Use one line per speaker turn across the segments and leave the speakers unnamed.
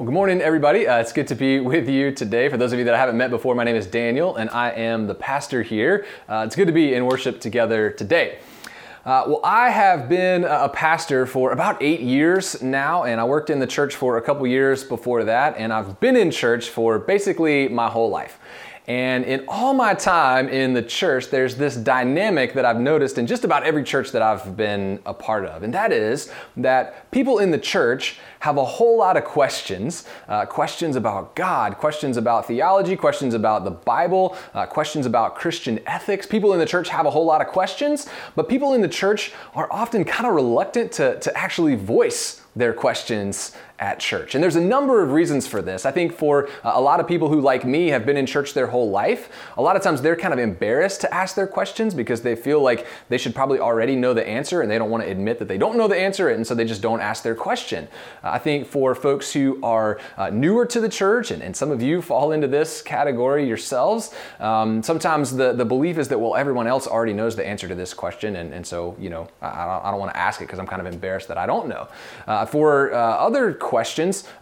Well, good morning, everybody. Uh, it's good to be with you today. For those of you that I haven't met before, my name is Daniel, and I am the pastor here. Uh, it's good to be in worship together today. Uh, well, I have been a pastor for about eight years now, and I worked in the church for a couple years before that, and I've been in church for basically my whole life. And in all my time in the church, there's this dynamic that I've noticed in just about every church that I've been a part of. And that is that people in the church have a whole lot of questions uh, questions about God, questions about theology, questions about the Bible, uh, questions about Christian ethics. People in the church have a whole lot of questions, but people in the church are often kind of reluctant to, to actually voice their questions at church. And there's a number of reasons for this. I think for uh, a lot of people who, like me, have been in church their whole life, a lot of times they're kind of embarrassed to ask their questions because they feel like they should probably already know the answer and they don't want to admit that they don't know the answer, and so they just don't ask their question. Uh, I think for folks who are uh, newer to the church, and, some of you fall into this category yourselves, um, sometimes the, the belief is that, well, everyone else already knows the answer to this question, and, and so, you know, I, I don't, want to ask it because I'm kind of embarrassed that I don't know. Uh, for uh, other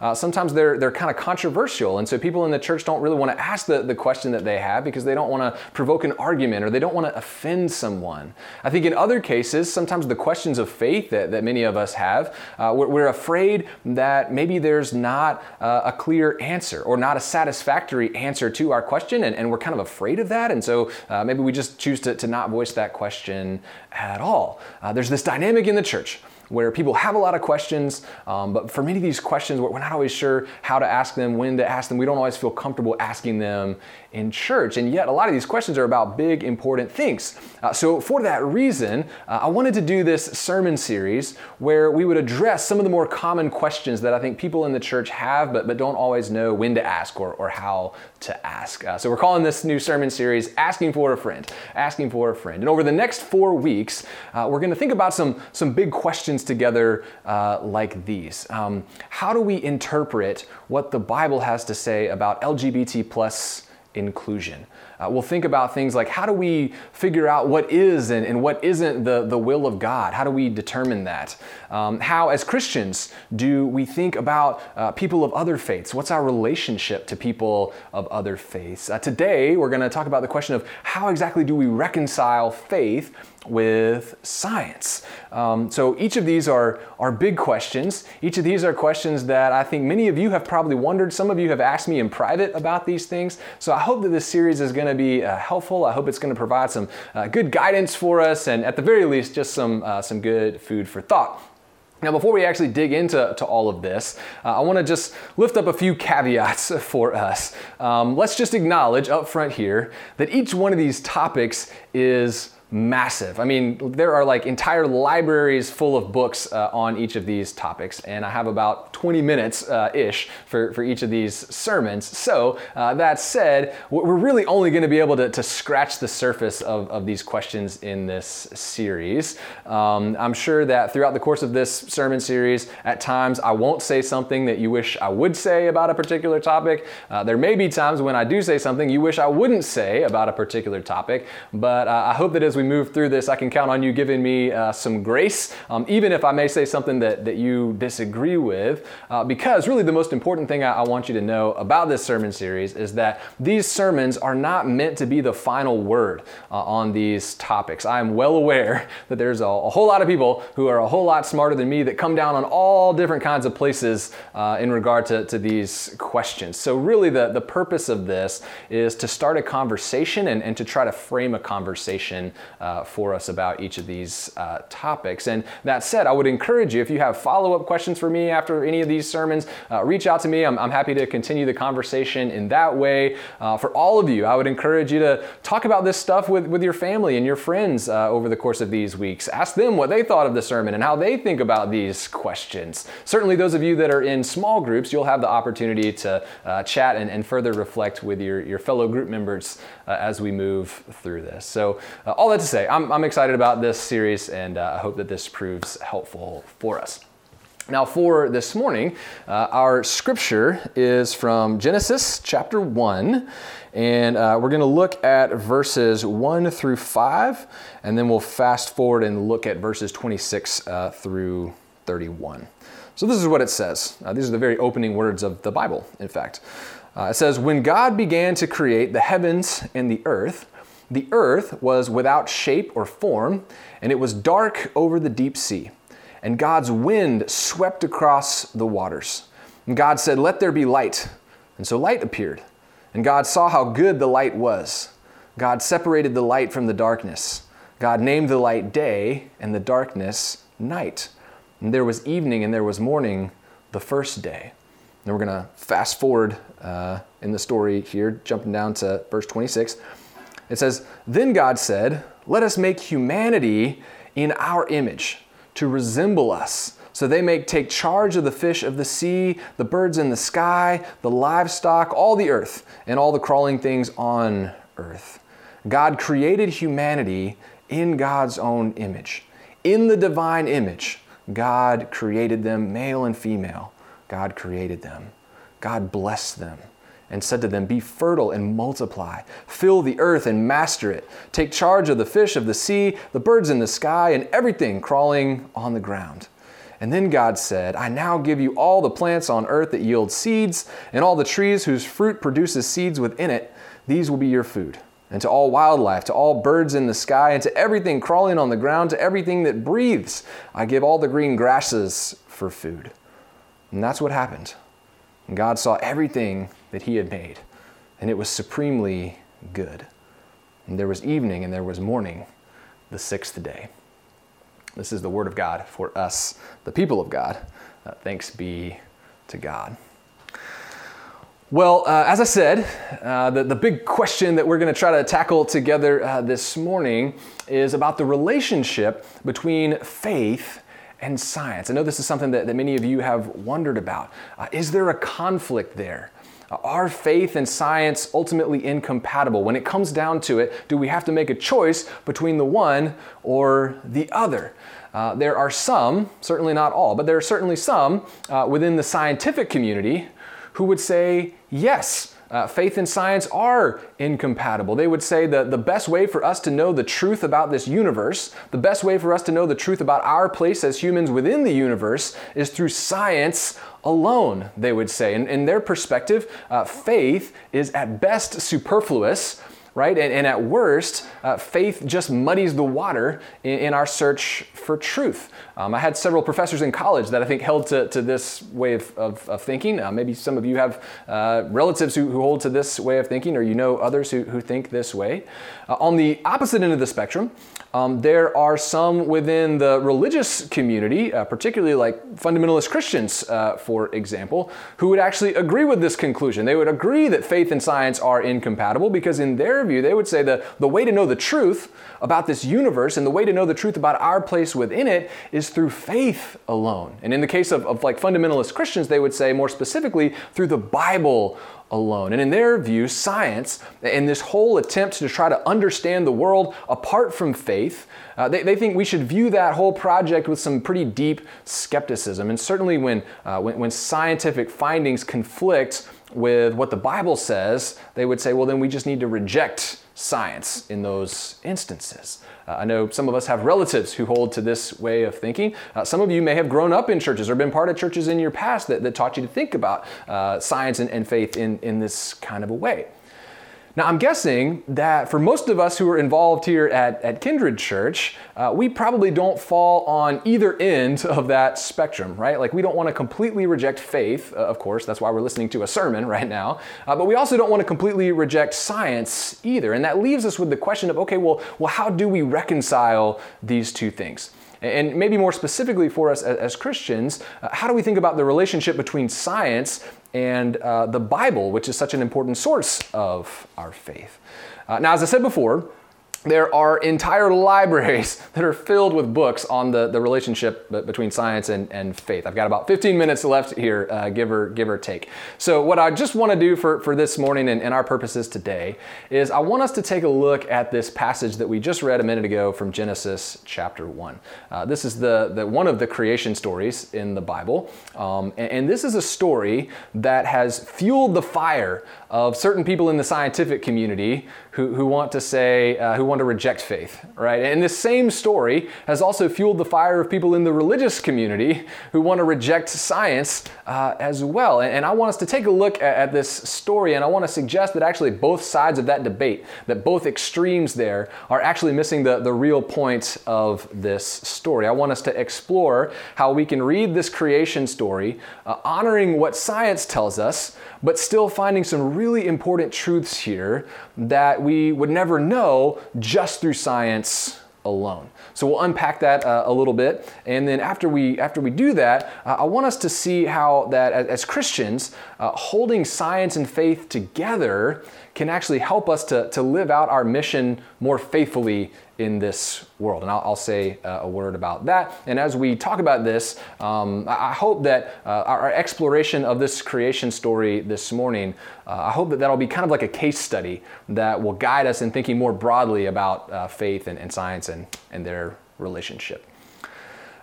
uh, sometimes they're, they're kind of controversial. And so people in the church don't really want to ask the, the question that they have because they don't want to provoke an argument or they don't want to offend someone. I think in other cases, sometimes the questions of faith that, that many of us have, uh, we're, we're, afraid that maybe there's not uh, a clear answer or not a satisfactory answer to our question. And, and we're kind of afraid of that. And so uh, maybe we just choose to, to not voice that question at all. Uh, there's this dynamic in the church where people have a lot of questions, um, but for many of these questions, we're not always sure how to ask them, when to ask them. We don't always feel comfortable asking them in church. And yet, a lot of these questions are about big, important things. Uh, so, for that reason, uh, I wanted to do this sermon series where we would address some of the more common questions that I think people in the church have, but, but don't always know when to ask or, or how to ask. Uh, so, we're calling this new sermon series Asking for a Friend. Asking for a Friend. And over the next four weeks, uh, we're going to think about some, some big questions together uh, like these. Um, how do we interpret what the Bible has to say about LGBT plus inclusion. Uh, we'll think about things like how do we figure out what is and, and what isn't the, the will of God? How do we determine that? Um, how, as Christians, do we think about uh, people of other faiths? What's our relationship to people of other faiths? Uh, today, we're going to talk about the question of how exactly do we reconcile faith with science. Um, so each of these are, are big questions. Each of these are questions that I think many of you have probably wondered. Some of you have asked me in private about these things. So I hope that this series is going to be uh, helpful. I hope it's going to provide some uh, good guidance for us and at the very least, just some, uh, some good food for thought. Now, before we actually dig into to all of this, uh, I want to just lift up a few caveats for us. Um, let's just acknowledge up front here that each one of these topics is massive. I mean, there are like entire libraries full of books uh, on each of these topics, and I have about 20 minutes uh, ish for, for each of these sermons. So, uh, that said, we're really only going to be able to, to scratch the surface of, of these questions in this series. Um, I'm sure that throughout the course of this sermon series, at times I won't say something that you wish I would say about a particular topic. Uh, there may be times when I do say something you wish I wouldn't say about a particular topic, but uh, I hope that as we move through this, I can count on you giving me uh, some grace, um, even if I may say something that, that you disagree with. Uh, because really, the most important thing I, I, want you to know about this sermon series is that these sermons are not meant to be the final word uh, on these topics. I am well aware that there's a, a, whole lot of people who are a whole lot smarter than me that come down on all different kinds of places uh, in regard to, to these questions. So, really, the, the purpose of this is to start a conversation and, and to try to frame a conversation uh, for us about each of these uh, topics. And that said, I would encourage you, if you have follow up questions for me after any of these sermons, uh, reach out to me. I'm, I'm, happy to continue the conversation in that way. Uh, for all of you, I would encourage you to talk about this stuff with, with your family and your friends uh, over the course of these weeks. Ask them what they thought of the sermon and how they think about these questions. Certainly, those of you that are in small groups, you'll have the opportunity to uh, chat and, and, further reflect with your, your fellow group members uh, as we move through this. So, uh, all that to say, I'm, I'm excited about this series and uh, I hope that this proves helpful for us. Now, for this morning, uh, our scripture is from Genesis chapter 1, and uh, we're going to look at verses 1 through 5, and then we'll fast forward and look at verses 26 uh, through 31. So, this is what it says. Uh, these are the very opening words of the Bible, in fact. Uh, it says, When God began to create the heavens and the earth, the earth was without shape or form, and it was dark over the deep sea and God's wind swept across the waters. And God said, Let there be light. And so light appeared. And God saw how good the light was. God separated the light from the darkness. God named the light day and the darkness night. And there was evening and there was morning the first day. And we're going to fast forward uh, in the story here, jumping down to verse 26. It says, Then God said, Let us make humanity in our image to resemble us. So they may take charge of the fish of the sea, the birds in the sky, the livestock, all the earth, and all the crawling things on earth. God created humanity in God's own image. In the divine image, God created them, male and female. God created them. God blessed them and said to them, Be fertile and multiply, fill the earth and master it. Take charge of the fish of the sea, the birds in the sky, and everything crawling on the ground. And then God said, I now give you all the plants on earth that yield seeds, and all the trees whose fruit produces seeds within it. These will be your food. And to all wildlife, to all birds in the sky, and to everything crawling on the ground, to everything that breathes, I give all the green grasses for food. And that's what happened. And God saw everything that he had made, and it was supremely good. And there was evening and there was morning, the sixth day. This is the word of God for us, the people of God. Uh, thanks be to God. Well, uh, as I said, uh, the, the big question that we're going to try to tackle together uh, this morning is about the relationship between faith and science. I know this is something that, that many of you have wondered about. Uh, is there a conflict there? Are faith and science ultimately incompatible? When it comes down to it, do we have to make a choice between the one or the other? Uh, there are some, certainly not all, but there are certainly some uh, within the scientific community who would say yes. Uh, faith and science are incompatible. They would say that the best way for us to know the truth about this universe, the best way for us to know the truth about our place as humans within the universe, is through science alone, they would say. And in their perspective, uh, faith is at best superfluous, right? And, and at worst, uh, faith just muddies the water in, in our search for truth. Um, I had several professors in college that I think held to, to this way of, of, of thinking. Uh, maybe some of you have uh, relatives who, who hold to this way of thinking, or you know others who, who think this way. Uh, on the opposite end of the spectrum, um, there are some within the religious community, uh, particularly like fundamentalist Christians, uh, for example, who would actually agree with this conclusion. They would agree that faith and science are incompatible because, in their view, they would say the, the way to know the truth about this universe and the way to know the truth about our place within it is through faith alone. And in the case of, of like fundamentalist Christians, they would say more specifically through the Bible alone. And in their view, science and this whole attempt to try to understand the world apart from faith, uh, they, they think we should view that whole project with some pretty deep skepticism. And certainly when, uh, when, when scientific findings conflict with what the Bible says, they would say, well, then we just need to reject science in those instances. Uh, I know some of us have relatives who hold to this way of thinking. Uh, some of you may have grown up in churches or been part of churches in your past that, that taught you to think about uh, science and, and faith in, in this kind of a way. Now, I'm guessing that for most of us who are involved here at, at Kindred Church, uh, we probably don't fall on either end of that spectrum, right? Like, we don't want to completely reject faith, uh, of course, that's why we're listening to a sermon right now, uh, but we also don't want to completely reject science either. And that leaves us with the question of okay, well, well how do we reconcile these two things? And maybe more specifically for us as, Christians, uh, how do we think about the relationship between science and uh, the Bible, which is such an important source of our faith? Uh, now, as I said before, there are entire libraries that are filled with books on the, the relationship between science and, and faith. I've got about 15 minutes left here, uh, give, or, give or take. So, what I just want to do for, for this morning and, and, our purposes today is I want us to take a look at this passage that we just read a minute ago from Genesis chapter 1. Uh, this is the, the, one of the creation stories in the Bible. Um, and, and this is a story that has fueled the fire of certain people in the scientific community who, who want to say, uh, who want to reject faith, right? And this same story has also fueled the fire of people in the religious community who want to reject science uh, as well. And, and, I want us to take a look at, at, this story, and I want to suggest that actually both sides of that debate, that both extremes there, are actually missing the, the real point of this story. I want us to explore how we can read this creation story, uh, honoring what science tells us, but still finding some really important truths here that we would never know just through science alone. So we'll unpack that uh, a little bit, and then after we after we do that, uh, I want us to see how that as, as Christians, uh, holding science and faith together can actually help us to, to live out our mission more faithfully in this world. And I'll, I'll say uh, a word about that. And as we talk about this, um, I, hope that uh, our exploration of this creation story this morning, uh, I hope that that'll be kind of like a case study that will guide us in thinking more broadly about uh, faith and, and, science and, and their relationship.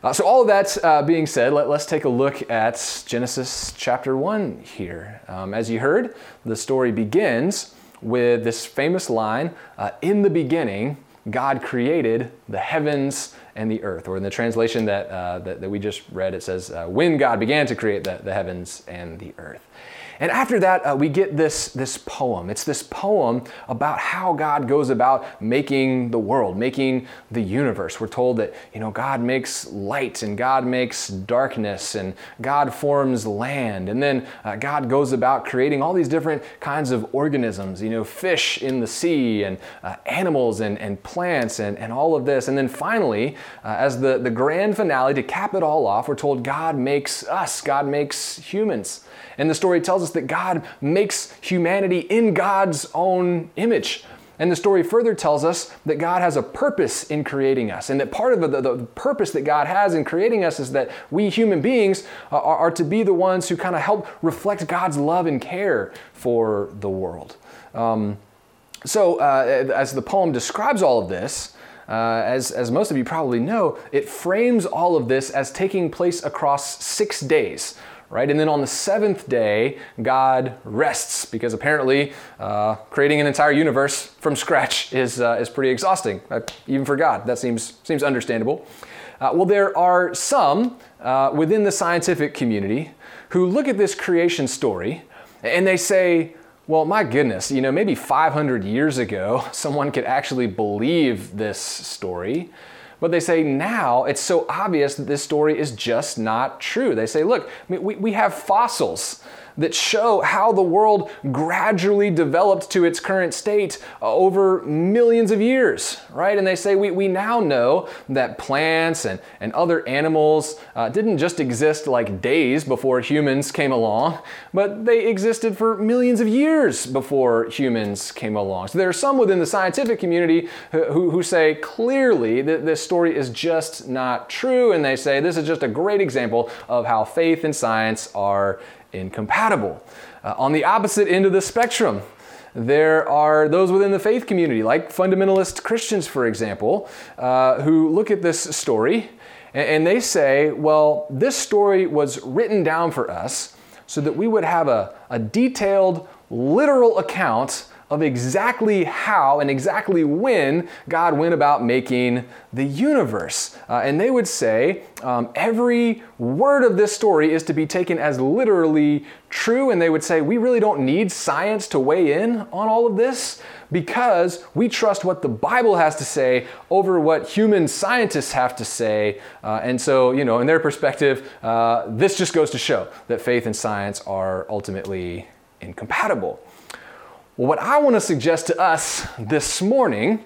Uh, so, all of that being said, let, us take a look at Genesis chapter 1 here. Um, as you heard, the story begins with this famous line In the beginning, God created the heavens and the earth. Or in the translation that, uh, that, that, we just read, it says, uh, when God began to create the, the heavens and the earth. And after that, uh, we get this, this poem. It's this poem about how God goes about making the world, making the universe. We're told that, you know, God makes light and God makes darkness and God forms land. And then uh, God goes about creating all these different kinds of organisms, you know, fish in the sea and uh, animals and, and plants and, and all of this. And then finally, uh, as the, the grand finale, to cap it all off, we're told God makes us, God makes humans. And the story tells us that God makes humanity in God's own image. And the story further tells us that God has a purpose in creating us, and that part of the, the, purpose that God has in creating us is that we human beings are, are to be the ones who kind of help reflect God's love and care for the world. Um, so, uh, as the poem describes all of this, uh, as, as most of you probably know, it frames all of this as taking place across six days right? And then on the seventh day, God rests because apparently uh, creating an entire universe from scratch is, uh, is pretty exhausting, uh, even for God. That seems, seems understandable. Uh, well, there are some uh, within the scientific community who look at this creation story and they say, well, my goodness, you know, maybe 500 years ago, someone could actually believe this story. But they say now it's so obvious that this story is just not true. They say, look, we, we have fossils that show how the world gradually developed to its current state over millions of years, right? And they say we, we now know that plants and, and other animals uh, didn't just exist like days before humans came along, but they existed for millions of years before humans came along. So there are some within the scientific community who, who say clearly that this story is just not true, and they say this is just a great example of how faith and science are incompatible. Uh, on the opposite end of the spectrum, there are those within the faith community, like fundamentalist Christians, for example, uh, who look at this story and, and they say, well, this story was written down for us so that we would have a, a detailed, literal account of exactly how and exactly when God went about making the universe. Uh, and they would say um, every word of this story is to be taken as literally true. And they would say we really don't need science to weigh in on all of this because we trust what the Bible has to say over what human scientists have to say. Uh, and so, you know, in their perspective, uh, this just goes to show that faith and science are ultimately incompatible. Well, what I want to suggest to us this morning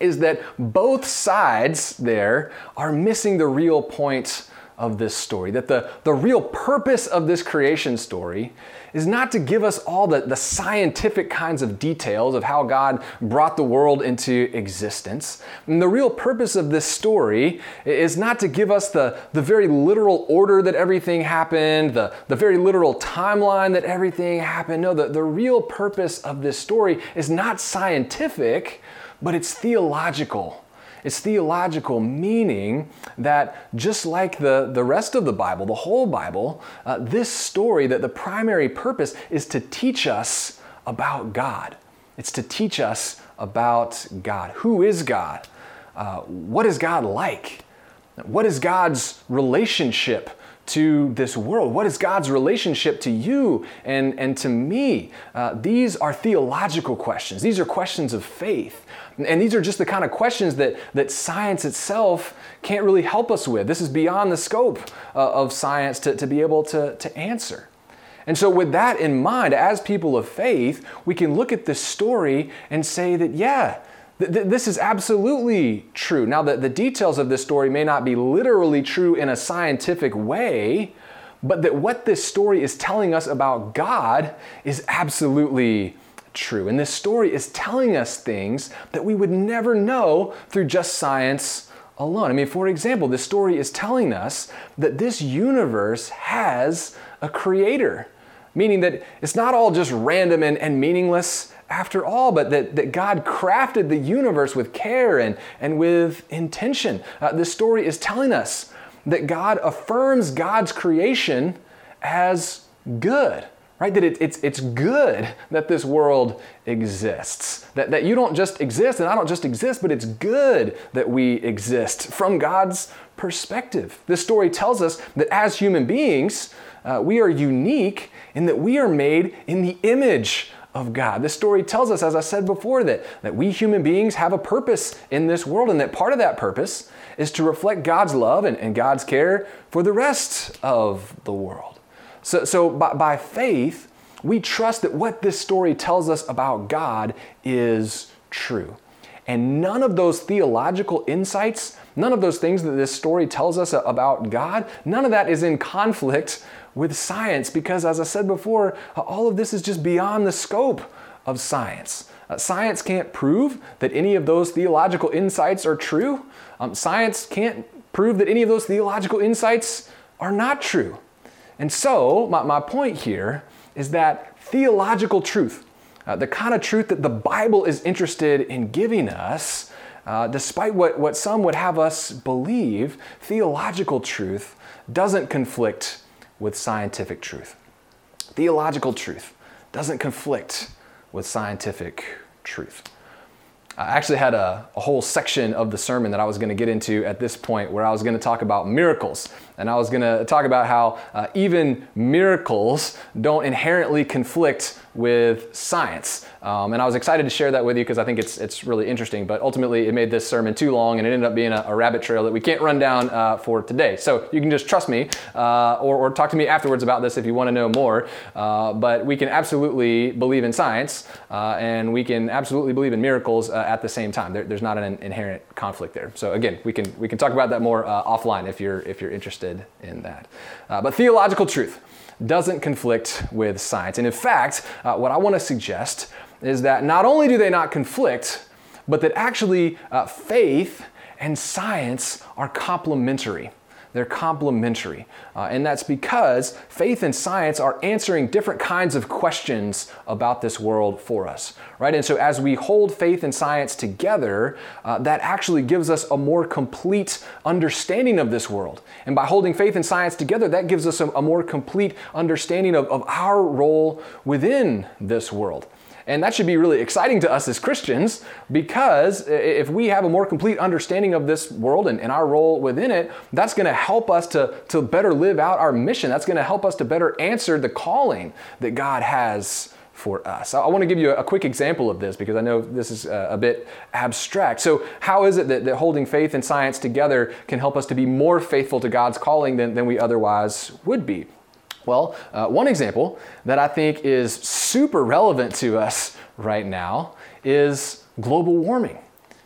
is that both sides there are missing the real point of this story. That the, the real purpose of this creation story is not to give us all the, the scientific kinds of details of how God brought the world into existence. And the real purpose of this story is not to give us the, the very literal order that everything happened, the, the very literal timeline that everything happened. No, the, the real purpose of this story is not scientific, but it's theological. It's theological, meaning that just like the, the rest of the Bible, the whole Bible, uh, this story, that the primary purpose is to teach us about God. It's to teach us about God. Who is God? Uh, what is God like? What is God's relationship to this world? What is God's relationship to you and, and to me? Uh, these are theological questions. These are questions of faith. And these are just the kind of questions that, that science itself can't really help us with. This is beyond the scope uh, of science to, to be able to, to answer. And so, with that in mind, as people of faith, we can look at this story and say that, yeah, th- th- this is absolutely true. Now, the, the details of this story may not be literally true in a scientific way, but that what this story is telling us about God is absolutely true. And this story is telling us things that we would never know through just science alone. I mean, for example, this story is telling us that this universe has a creator, meaning that it's not all just random and, and meaningless after all, but that, that God crafted the universe with care and, and with intention. Uh, this story is telling us that God affirms God's creation as good right? That it, it's, it's good that this world exists. That, that you don't just exist and I don't just exist, but it's good that we exist from God's perspective. This story tells us that as human beings, uh, we are unique in that we are made in the image of God. This story tells us, as I said before, that, that we human beings have a purpose in this world, and that part of that purpose is to reflect God's love and, and God's care for the rest of the world. So, so by, by faith, we trust that what this story tells us about God is true. And none of those theological insights, none of those things that this story tells us about God, none of that is in conflict with science because, as I said before, all of this is just beyond the scope of science. Uh, science can't prove that any of those theological insights are true. Um, science can't prove that any of those theological insights are not true. And so, my, my point here is that theological truth, uh, the kind of truth that the Bible is interested in giving us, uh, despite what, what some would have us believe, theological truth doesn't conflict with scientific truth. Theological truth doesn't conflict with scientific truth. I actually had a, a, whole section of the sermon that I was going to get into at this point where I was going to talk about miracles. And I was going to talk about how uh, even miracles don't inherently conflict with science. Um, and I was excited to share that with you because I think it's, it's really interesting. But ultimately, it made this sermon too long and it ended up being a, a rabbit trail that we can't run down uh, for today. So you can just trust me uh, or, or, talk to me afterwards about this if you want to know more. Uh, but we can absolutely believe in science uh, and we can absolutely believe in miracles uh, at the same time. There, there's not an inherent conflict there. So again, we can, we can talk about that more offline if you're, if you're interested in that. but theological truth doesn't conflict with science. And in fact, uh, what I want to suggest is that not only do they not conflict, but that actually uh, faith and science are complementary. They're complementary. Uh, and that's because faith and science are answering different kinds of questions about this world for us, right? And so as we hold faith and science together, uh, that actually gives us a more complete understanding of this world. And by holding faith and science together, that gives us a, a more complete understanding of, of our role within this world. And that should be really exciting to us as Christians because if we have a more complete understanding of this world and, and our role within it, that's going to help us to, to better live out our mission. That's going to help us to better answer the calling that God has for us. I want to give you a quick example of this because I know this is uh, a bit abstract. So, how is it that, that holding faith and science together can help us to be more faithful to God's calling than, than we otherwise would be? Well, uh, one example that I think is super relevant to us right now is global warming.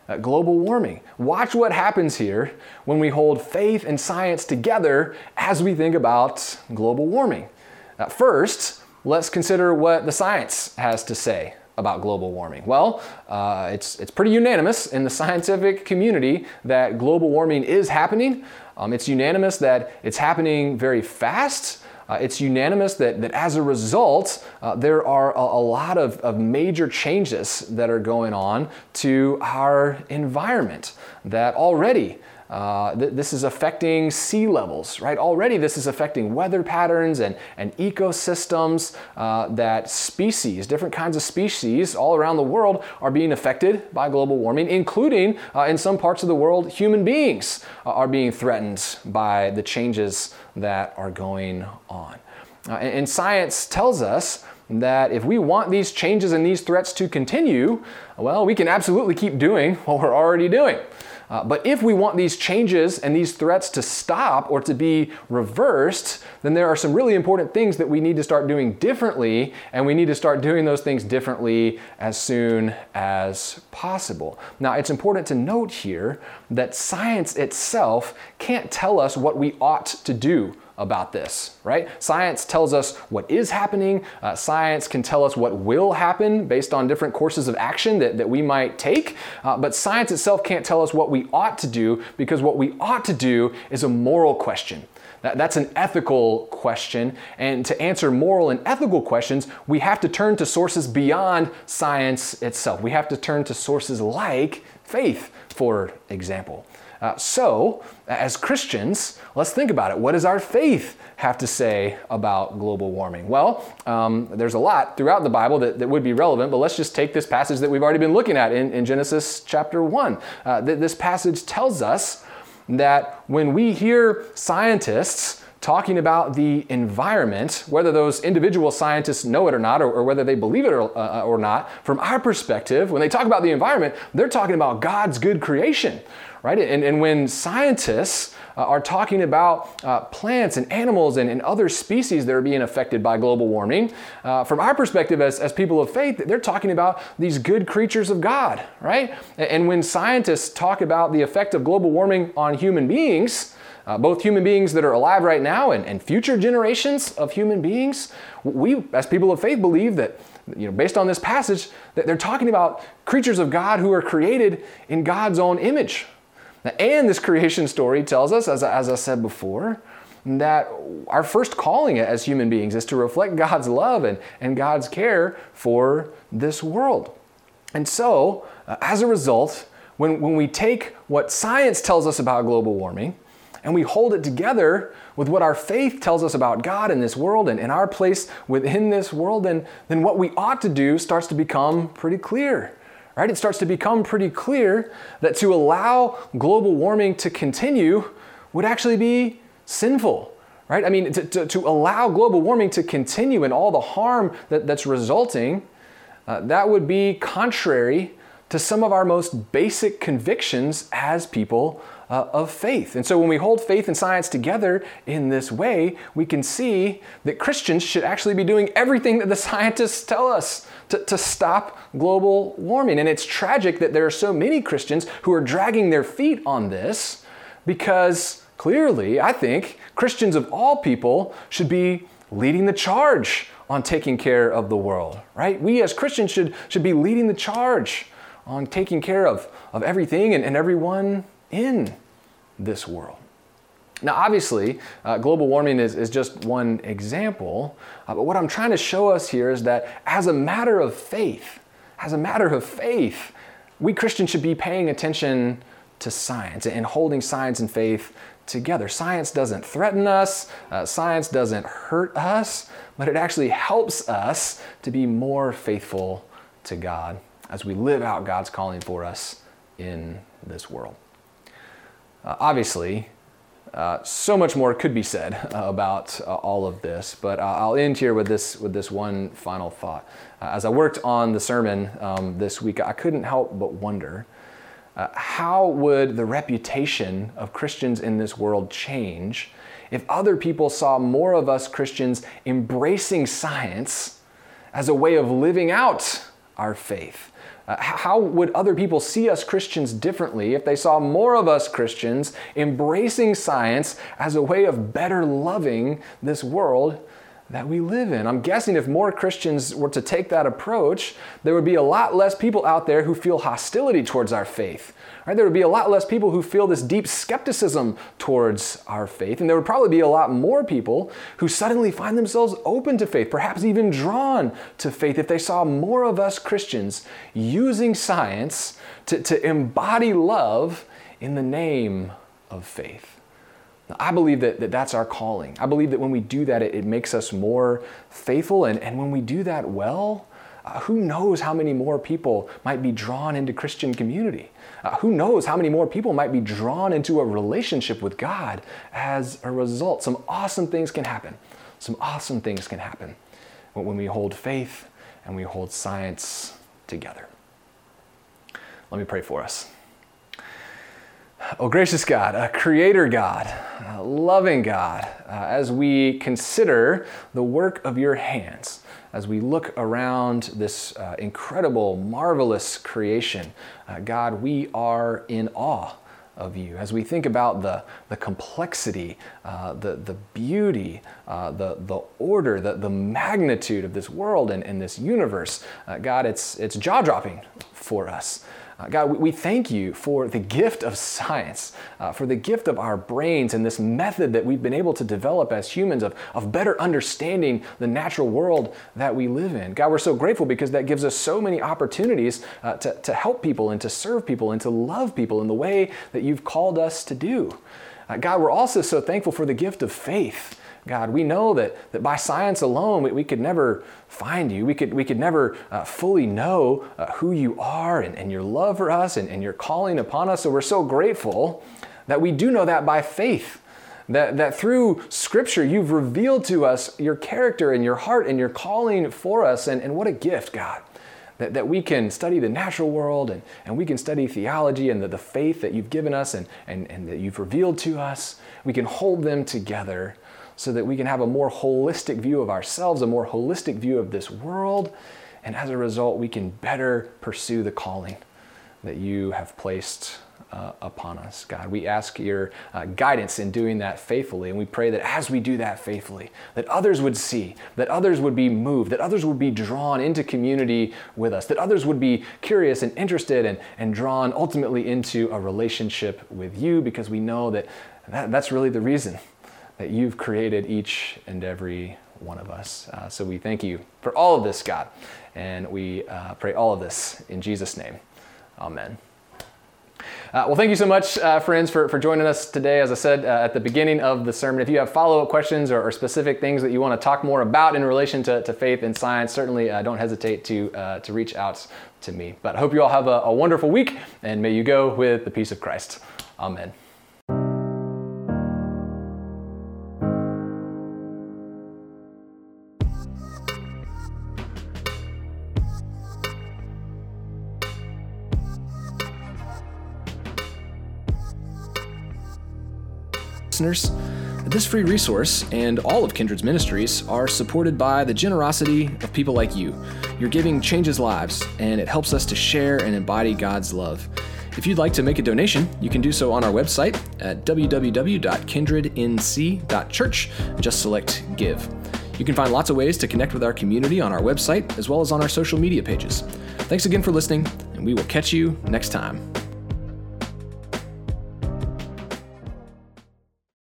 Uh, global warming. Watch what happens here when we hold faith and science together as we think about global warming. Uh, first, let's consider what the science has to say about global warming? Well, uh, it's, it's pretty unanimous in the scientific community that global warming is happening. Um, it's unanimous that it's happening very fast. Uh, it's unanimous that, that as a result, uh, there are a, a lot of, of major changes that are going on to our environment that already uh, th- this is affecting sea levels, right? Already, this is affecting weather patterns and, and ecosystems uh, that species, different kinds of species all around the world, are being affected by global warming, including uh, in some parts of the world, human beings uh, are being threatened by the changes that are going on. Uh, and, and science tells us that if we want these changes and these threats to continue, well, we can absolutely keep doing what we're already doing. Uh, but if we want these changes and these threats to stop or to be reversed, then there are some really important things that we need to start doing differently, and we need to start doing those things differently as soon as possible. Now, it's important to note here that science itself can't tell us what we ought to do about this, right? Science tells us what is happening. Uh, science can tell us what will happen based on different courses of action that, that we might take. Uh, but science itself can't tell us what we ought to do because what we ought to do is a moral question. That, that's an ethical question. And to answer moral and ethical questions, we have to turn to sources beyond science itself. We have to turn to sources like faith, for example. Uh, so, as Christians, let's think about it. What does our faith have to say about global warming? Well, um, there's a lot throughout the Bible that, that would be relevant, but let's just take this passage that we've already been looking at in, in Genesis chapter 1. Uh, th- this passage tells us that when we hear scientists talking about the environment, whether those individual scientists know it or not, or, or whether they believe it or, uh, or not, from our perspective, when they talk about the environment, they're talking about God's good creation, right? And, and when scientists uh, are talking about uh, plants and animals and, and, other species that are being affected by global warming, uh, from our perspective as, as people of faith, they're talking about these good creatures of God, right? And, and when scientists talk about the effect of global warming on human beings, uh, both human beings that are alive right now and, and future generations of human beings, we, as people of faith, believe that you know, based on this passage, that they're talking about creatures of God who are created in God's own image, and this creation story tells us, as, as I said before, that our first calling as human beings is to reflect God's love and, and God's care for this world. And so, uh, as a result, when, when we take what science tells us about global warming and we hold it together with what our faith tells us about God and this world and, and our place within this world, then, then what we ought to do starts to become pretty clear right? It starts to become pretty clear that to allow global warming to continue would actually be sinful, right? I mean, to, to, to allow global warming to continue and all the harm that, that's resulting, uh, that would be contrary to some of our most basic convictions as people uh, of faith. And so when we hold faith and science together in this way, we can see that Christians should actually be doing everything that the scientists tell us to, to stop global warming. And it's tragic that there are so many Christians who are dragging their feet on this because clearly, I think, Christians of all people should be leading the charge on taking care of the world, right? We as Christians should, should be leading the charge on taking care of, of everything and, and everyone in this world. Now, obviously, uh, global warming is, is just one example, uh, but what I'm trying to show us here is that as a matter of faith, as a matter of faith, we Christians should be paying attention to science and holding science and faith together. Science doesn't threaten us, uh, science doesn't hurt us, but it actually helps us to be more faithful to God as we live out God's calling for us in this world. Uh, obviously, uh, so much more could be said uh, about uh, all of this, but I'll end here with this with this one final thought. Uh, as I worked on the sermon um, this week, I couldn't help but wonder uh, how would the reputation of Christians in this world change if other people saw more of us Christians embracing science as a way of living out our faith? Uh, how would other people see us Christians differently if they saw more of us Christians embracing science as a way of better loving this world that we live in? I'm guessing if more Christians were to take that approach, there would be a lot less people out there who feel hostility towards our faith Right? There would be a lot less people who feel this deep skepticism towards our faith, and there would probably be a lot more people who suddenly find themselves open to faith, perhaps even drawn to faith if they saw more of us Christians using science to, to embody love in the name of faith. I believe that, that that's our calling. I believe that when we do that, it, it makes us more faithful, and, and when we do that well, uh, who knows how many more people might be drawn into Christian community? Uh, who knows how many more people might be drawn into a relationship with God as a result? Some awesome things can happen. Some awesome things can happen when we hold faith and we hold science together. Let me pray for us. Oh, gracious God, a creator God, a loving God, uh, as we consider the work of your hands, as we look around this uh, incredible, marvelous creation, uh, God, we are in awe of you. As we think about the, the complexity, uh, the, the beauty, uh, the, the order, the, the magnitude of this world and, and this universe, uh, God, it's, it's jaw dropping for us. Uh, God, we, thank you for the gift of science, uh, for the gift of our brains and this method that we've been able to develop as humans of, of better understanding the natural world that we live in. God, we're so grateful because that gives us so many opportunities uh, to, to help people and to serve people and to love people in the way that you've called us to do. Uh, God, we're also so thankful for the gift of faith. God, we know that, that by science alone, we, we could never find you. We could, we could never uh, fully know uh, who you are and, and your love for us and, and your calling upon us. So we're so grateful that we do know that by faith. That, that through Scripture, you've revealed to us your character and your heart and your calling for us. And, and what a gift, God that, that we can study the natural world and, and we can study theology and the, the faith that you've given us and, and, and that you've revealed to us. We can hold them together so that we can have a more holistic view of ourselves, a more holistic view of this world, and as a result, we can better pursue the calling that you have placed uh, upon us, God. We ask your uh, guidance in doing that faithfully, and we pray that as we do that faithfully, that others would see, that others would be moved, that others would be drawn into community with us, that others would be curious and interested and, and drawn ultimately into a relationship with you, because we know that, that that's really the reason that you've created each and every one of us. Uh, so we thank you for all of this, God, and we uh, pray all of this in Jesus' name. Amen. Uh, well, thank you so much, uh, friends, for, for joining us today. As I said uh, at the beginning of the sermon, if you have follow up questions or, or, specific things that you want to talk more about in relation to, to faith and science, certainly uh, don't hesitate to, uh, to reach out to me. But I hope you all have a, a wonderful week, and may you go with the peace of Christ. Amen. Listeners. This free resource and all of Kindred's ministries are supported by the generosity of people like you. Your giving changes lives, and it helps us to share and embody God's love. If you'd like to make a donation, you can do so on our website at www.kindrednc.church just select Give. You can find lots of ways to connect with our community on our website as well as on our social media pages. Thanks again for listening, and we will catch you next time.